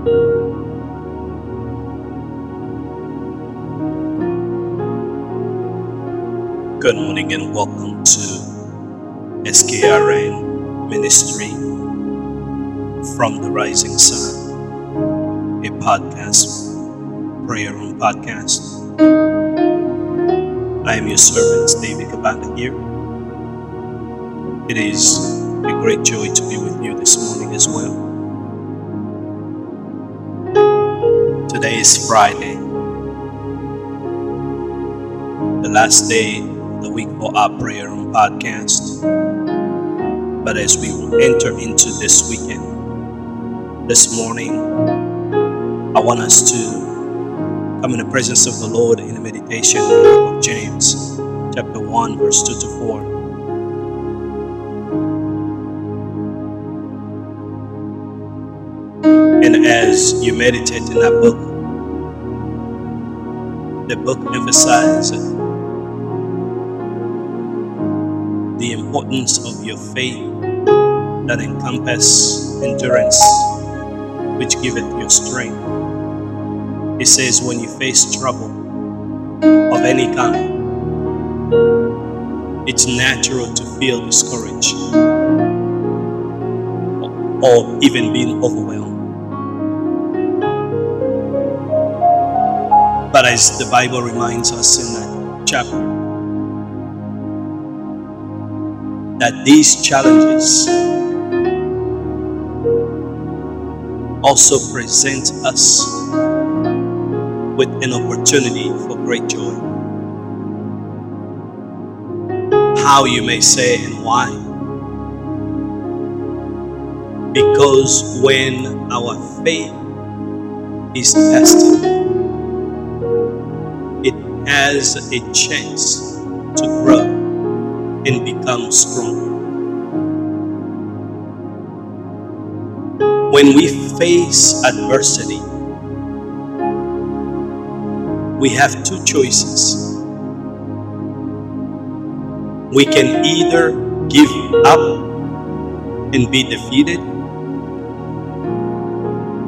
Good morning and welcome to SKRN Ministry from the Rising Sun, a podcast, prayer room podcast. I am your servant, David Kabanda here. It is a great joy to be with you this morning as well. Is Friday, the last day of the week for our prayer room podcast. But as we will enter into this weekend, this morning, I want us to come in the presence of the Lord in a meditation in the book of James, chapter 1, verse 2 to 4. And as you meditate in that book, the book emphasizes the importance of your faith that encompass endurance, which giveth you strength. It says, when you face trouble of any kind, it's natural to feel discouraged or even being overwhelmed. But as the Bible reminds us in that chapter, that these challenges also present us with an opportunity for great joy. How you may say and why. Because when our faith is tested, has a chance to grow and become strong. When we face adversity, we have two choices. We can either give up and be defeated,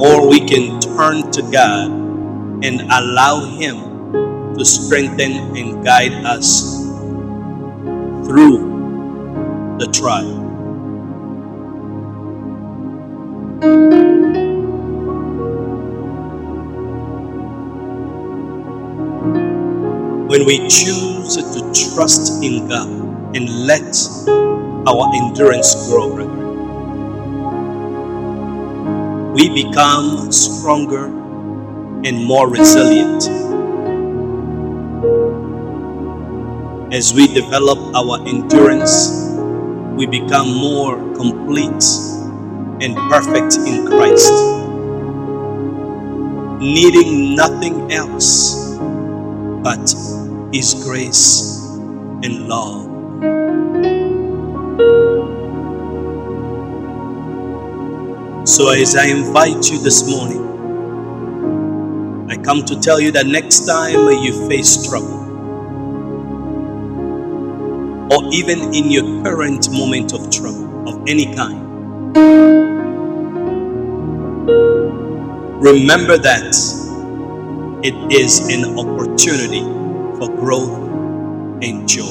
or we can turn to God and allow Him to strengthen and guide us through the trial. When we choose to trust in God and let our endurance grow, brethren, we become stronger and more resilient. As we develop our endurance, we become more complete and perfect in Christ, needing nothing else but His grace and love. So, as I invite you this morning, I come to tell you that next time you face trouble, or even in your current moment of trouble of any kind, remember that it is an opportunity for growth and joy.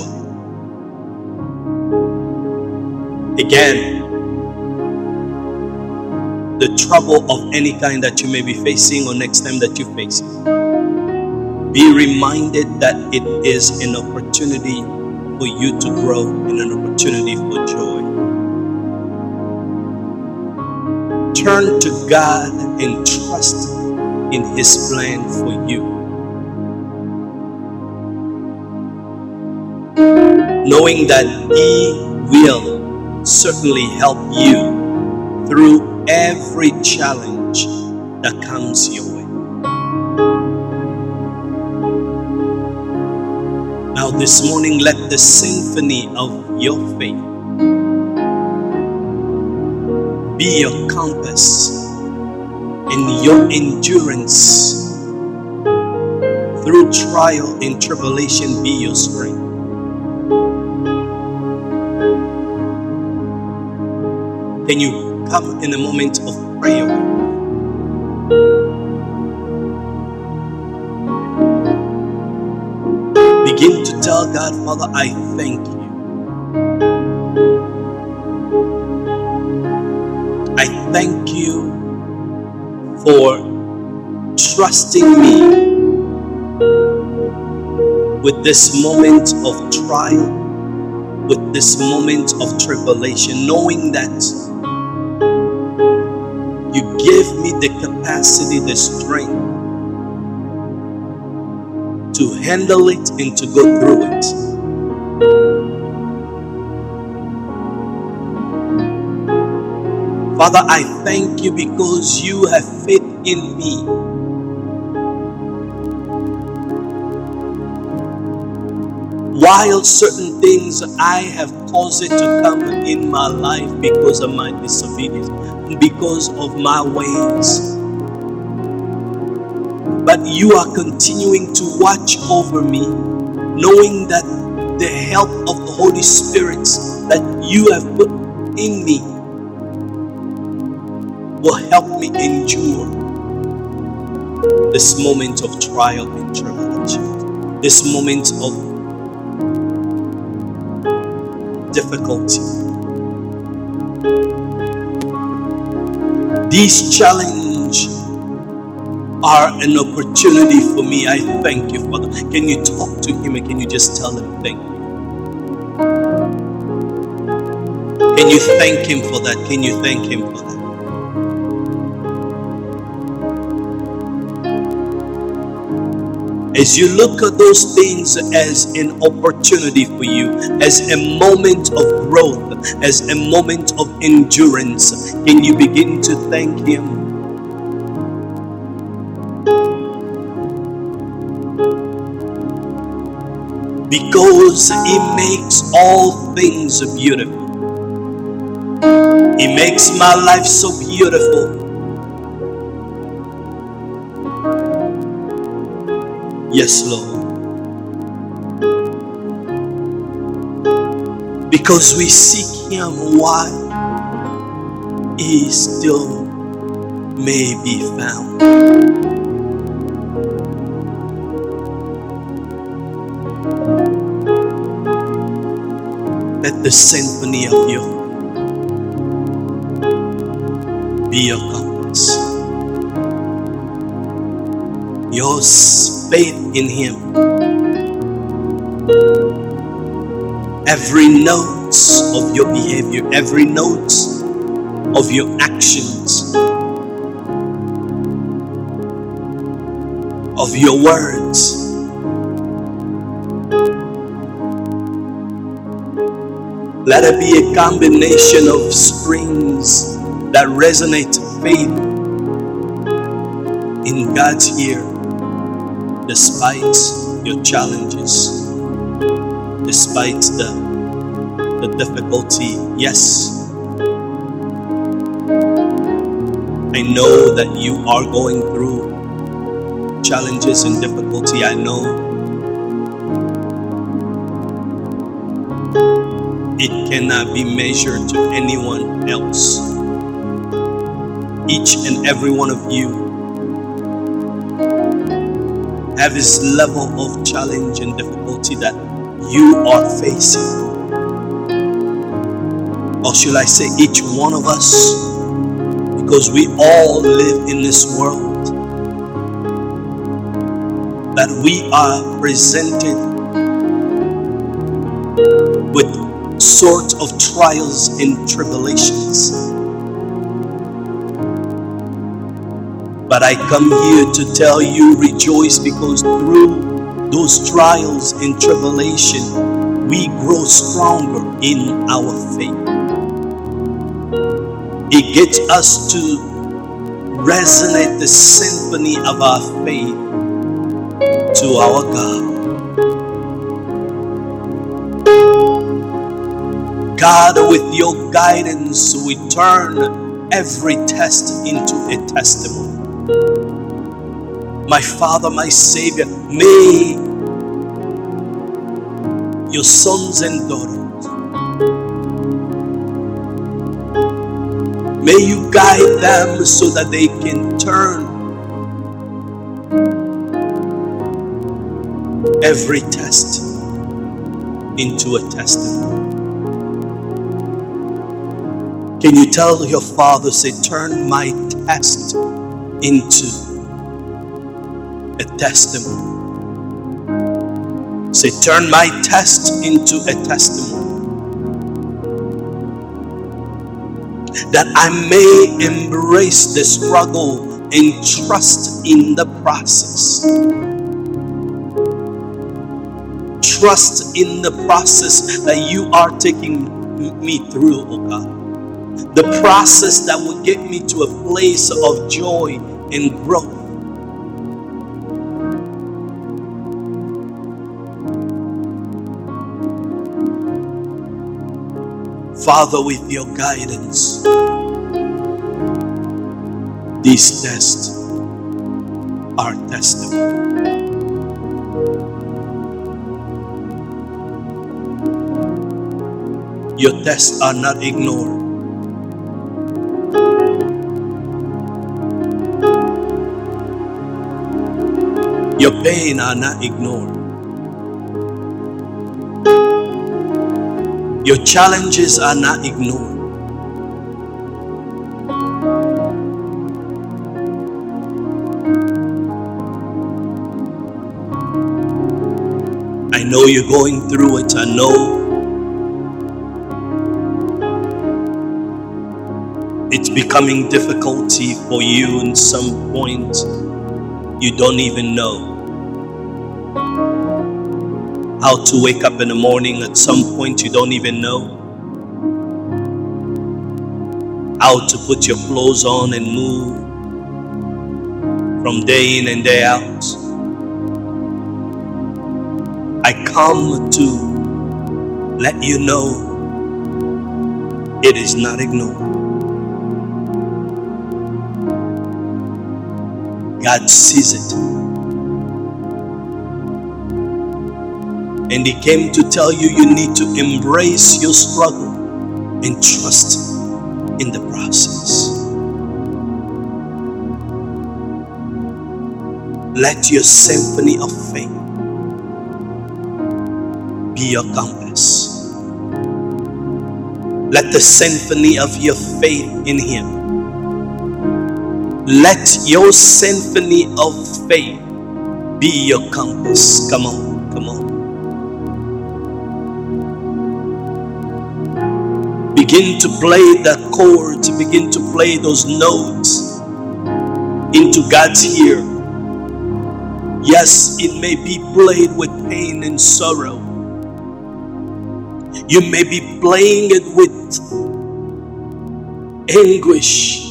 Again, the trouble of any kind that you may be facing or next time that you face it, be reminded that it is an opportunity for you to grow and an opportunity for joy. Turn to God and trust in His plan for you. Knowing that He will certainly help you through every challenge that comes your way. This morning, let the symphony of your faith be your compass and your endurance through trial and tribulation be your strength. Can you come in a moment of prayer Begin to tell God, Father, I thank you. I thank you for trusting me with this moment of trial, with this moment of tribulation, knowing that you give me the capacity, the strength to handle it and to go through it. Father, I thank you because you have faith in me. While certain things I have caused it to come in my life because of my disobedience, because of my ways you are continuing to watch over me, knowing that the help of the Holy Spirit that you have put in me will help me endure this moment of trial and tribulation, this moment of difficulty. These challenges are an opportunity for me. I thank you, Father. Can you talk to him and can you just tell him thank you? Can you thank him for that? Can you thank him for that? As you look at those things as an opportunity for you, as a moment of growth, as a moment of endurance, can you begin to thank Him because He makes all things beautiful. He makes my life so beautiful. Yes, Lord. Because we seek Him while He still may be found. The symphony of you be your. Your faith in Him. Every note of your behavior, every note of your actions, of your words Let it be a combination of springs that resonate faith in God's ear despite your challenges, despite the, the difficulty. Yes, I know that you are going through challenges and difficulty. I know it cannot be measured to anyone else. Each and every one of you have this level of challenge and difficulty that you are facing. Or should I say, each one of us, because we all live in this world, that we are presented sort of trials and tribulations. But I come here to tell you rejoice because through those trials and tribulation, we grow stronger in our faith. It gets us to resonate the symphony of our faith to our God. God, with your guidance, we turn every test into a testimony. My Father, my Savior, may your sons and daughters, may you guide them so that they can turn every test into a testimony. Can you tell your father, say, turn my test into a testimony? Say, turn my test into a testimony. That I may embrace the struggle and trust in the process. Trust in the process that you are taking me through, oh God. The process that will get me to a place of joy and growth. Father, with your guidance, these tests are testimony. Your tests are not ignored. Your pain are not ignored. Your challenges are not ignored. I know you're going through it. I know it's becoming difficulty for you in some point you don't even know how to wake up in the morning. At some point you don't even know how to put your clothes on and move from day in and day out. I come to let you know it is not ignored. God sees it And he came to tell you you need to embrace your struggle and trust in the process. Let your symphony of faith be your compass. Let the symphony of your faith in Him. Let your symphony of faith be your compass. Come on, come on. Begin to play that chord, to begin to play those notes into God's ear. Yes, it may be played with pain and sorrow. You may be playing it with anguish,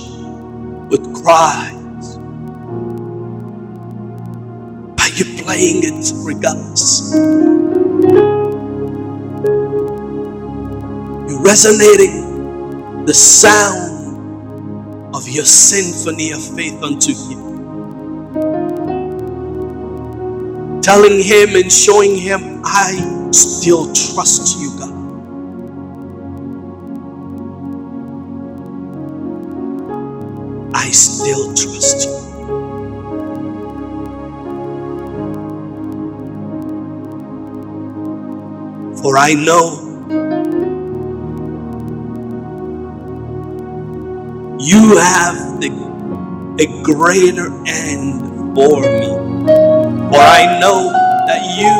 with cries. But you're playing it regardless. Resonating the sound of your symphony of faith unto Him. Telling Him and showing Him, I still trust you, God. I still trust you. For I know you have the, a greater end for me. For I know that you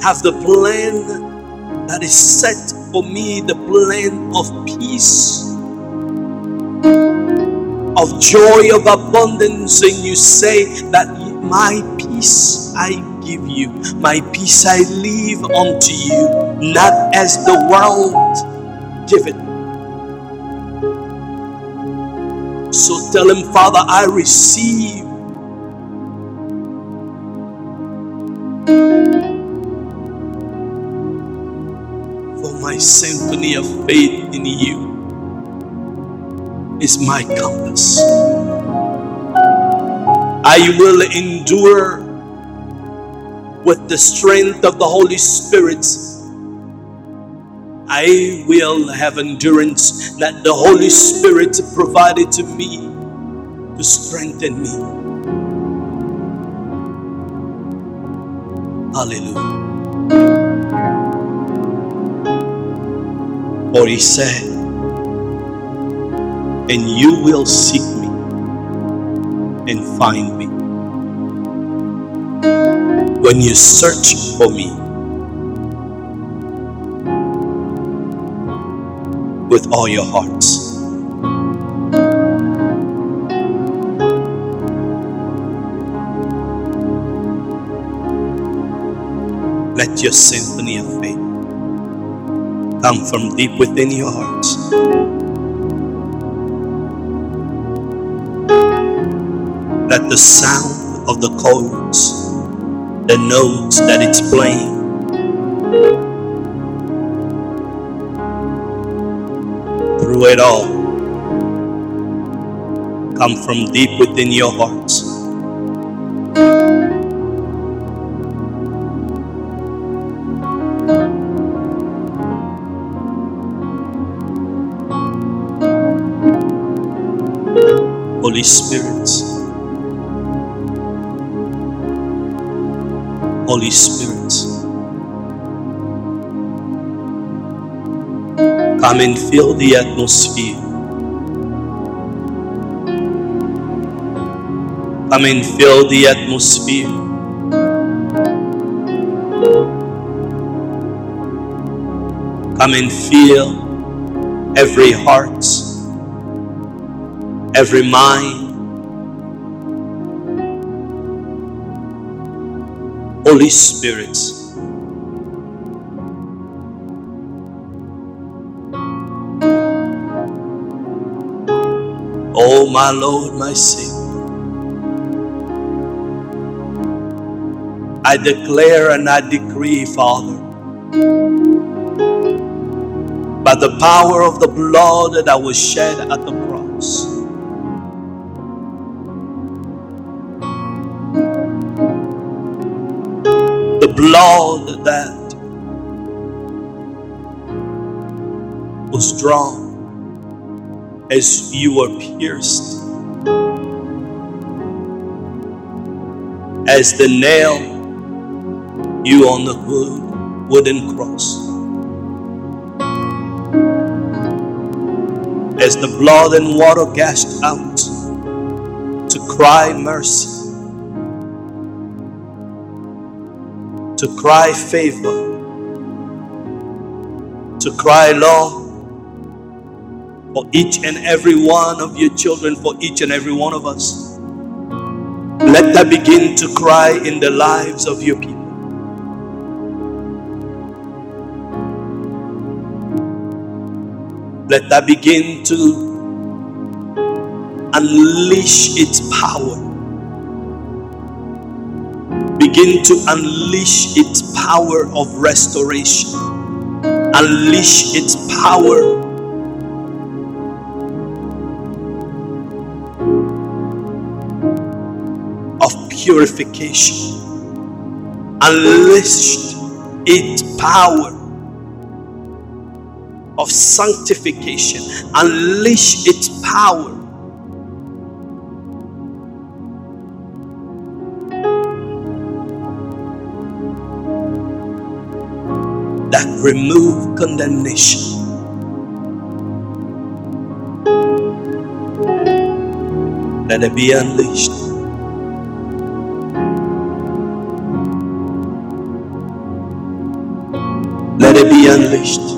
have the plan that is set for me, the plan of peace, of joy, of abundance. And you say that my peace I give you, my peace I leave unto you, not as the world give it. So tell him, Father, I receive. For my symphony of faith in you is my compass. I will endure with the strength of the Holy Spirit I will have endurance that the Holy Spirit provided to me to strengthen me. Hallelujah. For he said, and you will seek me and find me. When you search for me with all your hearts. Let your symphony of faith come from deep within your hearts. Let the sound of the chords, the notes that it's playing, it all, come from deep within your hearts. Holy Spirit, Holy Spirit, come and fill the atmosphere. Come and fill the atmosphere. Come and fill every heart, every mind. Holy Spirit, oh my Lord, my Savior, I declare and I decree, Father, by the power of the blood that was shed at the cross. The blood that was drawn as you were pierced, as the nail you on the wood, wooden cross. As the blood and water gashed out to cry mercy, to cry favor, to cry Lord for each and every one of your children, for each and every one of us. Let that begin to cry in the lives of your people. Let that begin to unleash its power. Begin to unleash its power of restoration. Unleash its power purification. Unleash its power of sanctification. Unleash its power. That remove condemnation. Let it be unleashed. Be unleashed.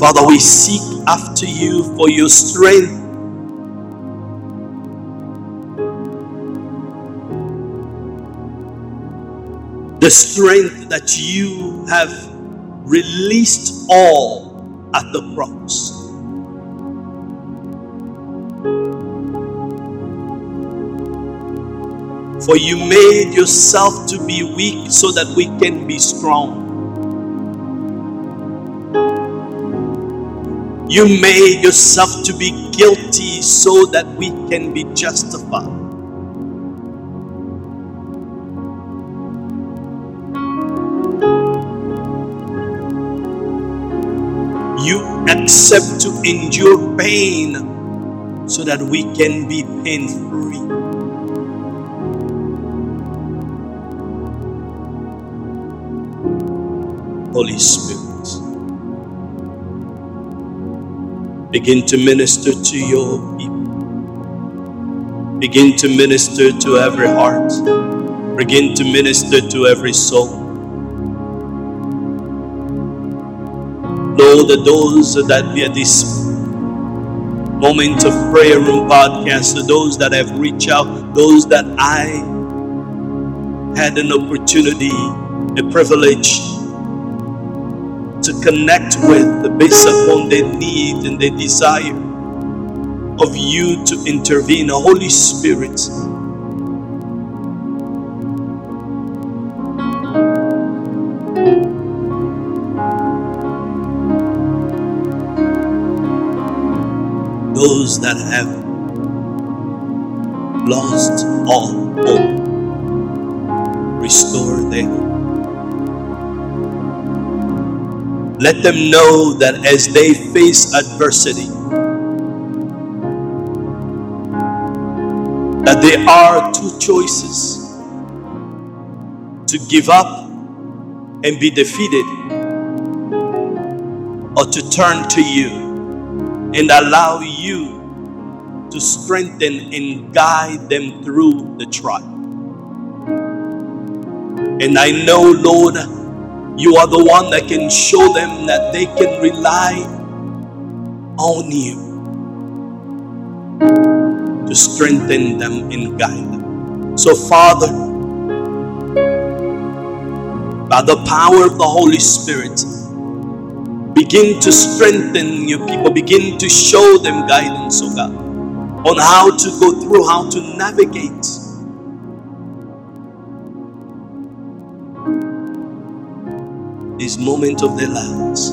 Father, we seek after you for your strength. The strength that you have released all at the cross. For you made yourself to be weak so that we can be strong. You made yourself to be guilty so that we can be justified. You accept to endure pain so that we can be pain free. Holy Spirit. Begin to minister to your people. Begin to minister to every heart. Begin to minister to every soul. Lord, that those that via this moment of prayer and podcast, those that have reached out, those that I had an opportunity, a privilege to connect with based upon their need and their desire of you to intervene. Holy Spirit, those that have lost all hope, restore their Let them know that as they face adversity, that there are two choices to give up and be defeated or to turn to you and allow you to strengthen and guide them through the trial. And I know, Lord, you are the one that can show them that they can rely on you to strengthen them and guide them. So, Father, by the power of the Holy Spirit, begin to strengthen your people, begin to show them guidance, oh God, on how to go through, how to navigate this moment of their lives.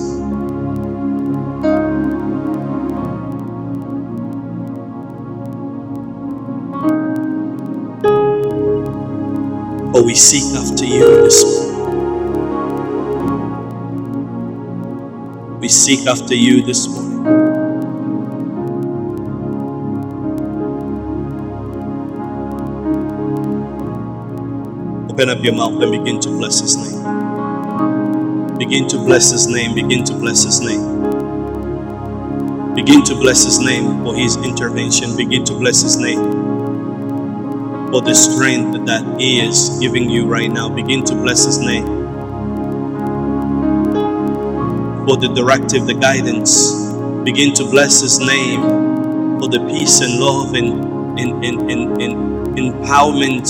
For we seek after you this morning. We seek after you this morning. Open up your mouth and begin to bless his name. Begin to bless his name. Begin to bless his name. Begin to bless his name for his intervention. Begin to bless his name for the strength that he is giving you right now. Begin to bless his name for the directive, the guidance. Begin to bless his name for the peace and love and, and, and, and, and empowerment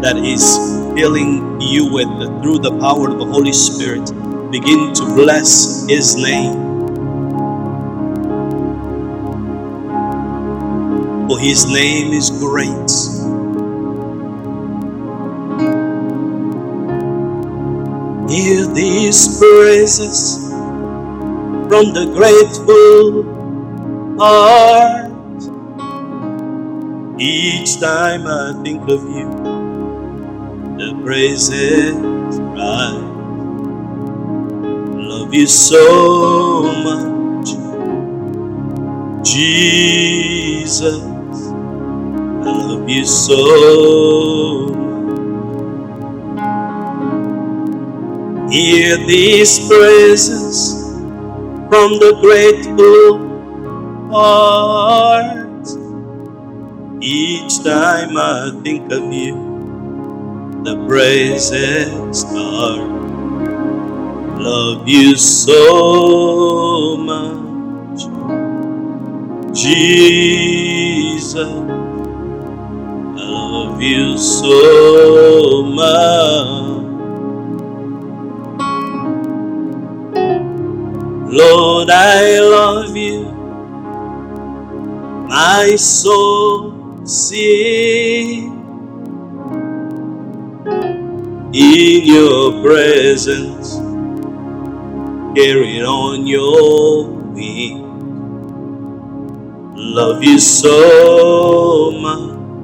that is filling you with through the power of the Holy Spirit begin to bless His name. For His name is great. Hear these praises from the grateful heart. Each time I think of you, the praises rise you so much, Jesus. I love you so much. Hear these praises from the grateful heart. Each time I think of you, the praises start love you so much, Jesus. I love you so much. Lord, I love you. My soul sings in your presence carried on your wings. Love you so much,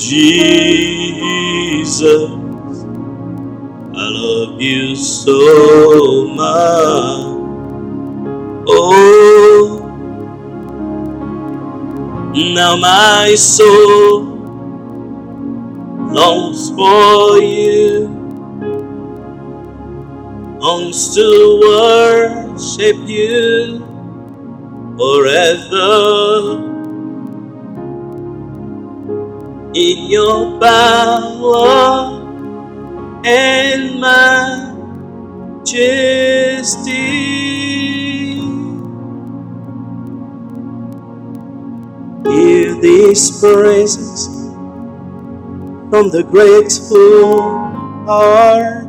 Jesus. I love you so much. Oh, now my soul longs for you longs to worship you forever in your power and majesty. Hear these praises from the grateful heart.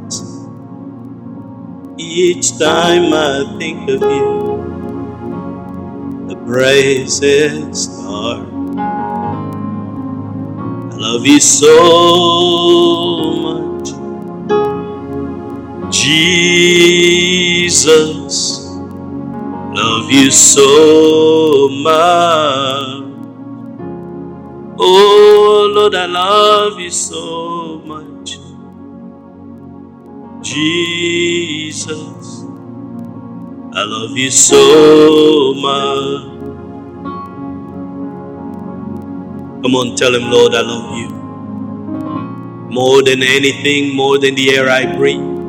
Each time I think of you, the praises start. I love you so much, Jesus. Love you so much. Oh Lord, I love you so. Jesus, I love you so much. Come on, tell him, Lord, I love you. More than anything, more than the air I breathe.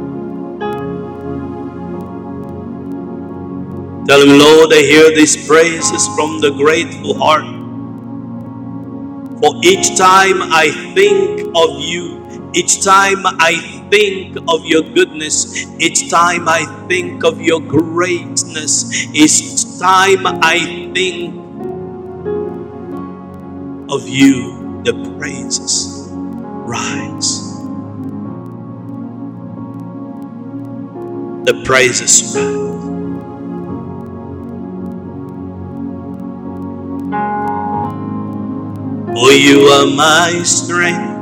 Tell him, Lord, I hear these praises from the grateful heart. For each time I think of you, each time I think of your goodness, each time I think of your greatness, each time I think of you, the praises rise. The praises rise. For you are my strength,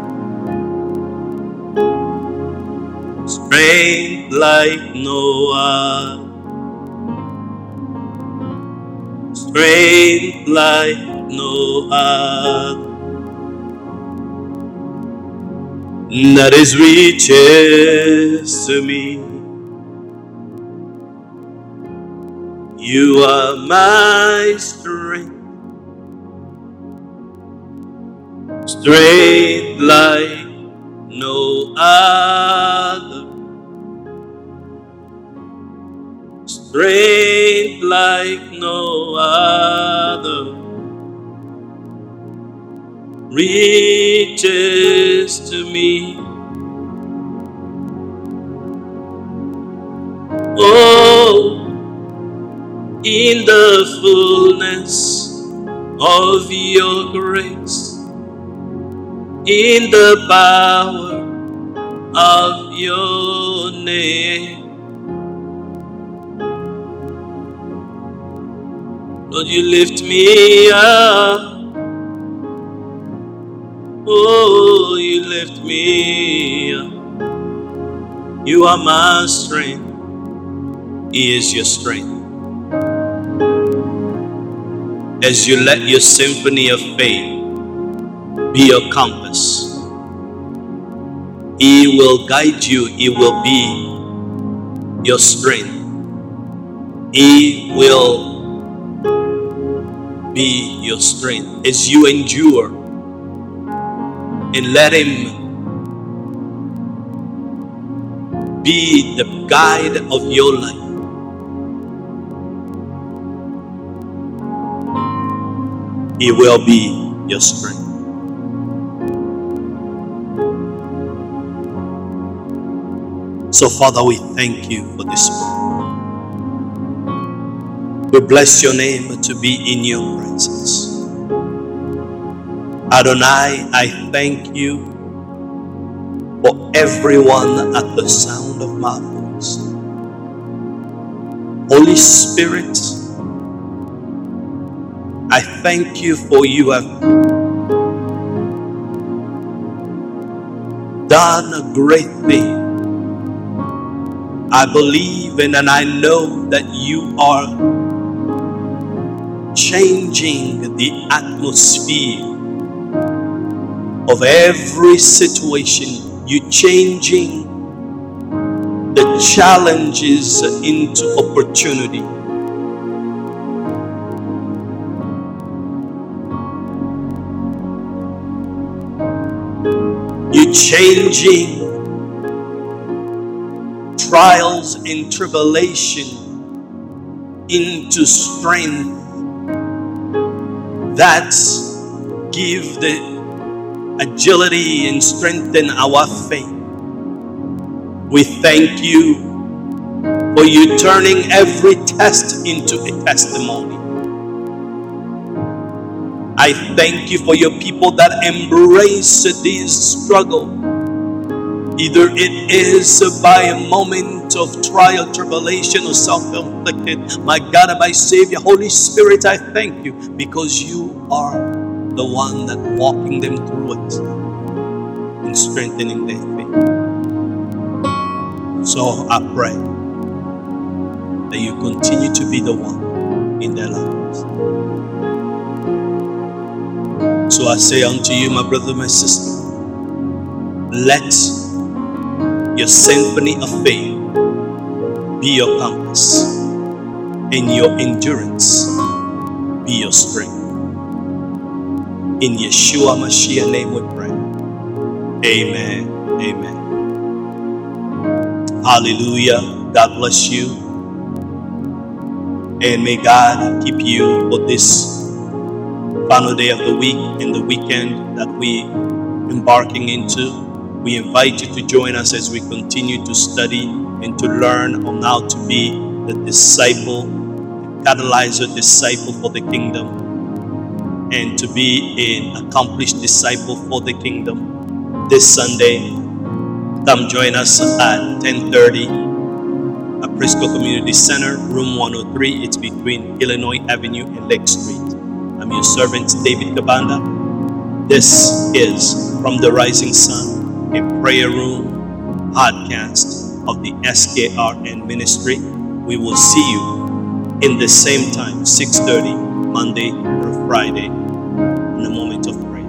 strength like no other, strength like no other. That is riches to me. You are my strength. strength like no other, strength like no other, reaches to me. Oh, in the fullness of your grace in the power of your name. Lord, you lift me up. Oh, you lift me up. You are my strength. He is your strength. As you let your symphony of faith be your compass. He will guide you, He will be your strength. He will be your strength as you endure and let Him be the guide of your life. He will be your strength. So, Father, we thank you for this morning. We bless your name to be in your presence. Adonai, I thank you for everyone at the sound of my voice. Holy Spirit, I thank you for you have done a great thing I believe in and I know that you are changing the atmosphere of every situation. You're changing the challenges into opportunity. You're changing trials and tribulation into strength that give the agility and strengthen our faith. We thank you for you turning every test into a testimony. I thank you for your people that embrace this struggle. Either it is by a moment of trial, tribulation, or self inflicted. My God and my Savior, Holy Spirit, I thank you because you are the one that walking them through it and strengthening their faith. So I pray that you continue to be the one in their lives. So I say unto you, my brother, my sister, let your symphony of faith be your compass, and your endurance be your strength. In Yeshua Mashiach name we pray. Amen. Amen. Hallelujah. God bless you. And may God keep you for this final day of the week and the weekend that we embarking into. We invite you to join us as we continue to study and to learn on how to be the disciple, the catalyzer disciple for the kingdom, and to be an accomplished disciple for the kingdom. This Sunday, come join us at 10:30 at Prisco Community Center, room 103. It's between Illinois Avenue and Lake Street. I'm your servant, David Kabanda. This is From the Rising Sun a prayer room podcast of the SKRN ministry. We will see you in the same time, 6:30 Monday through Friday, in a moment of prayer.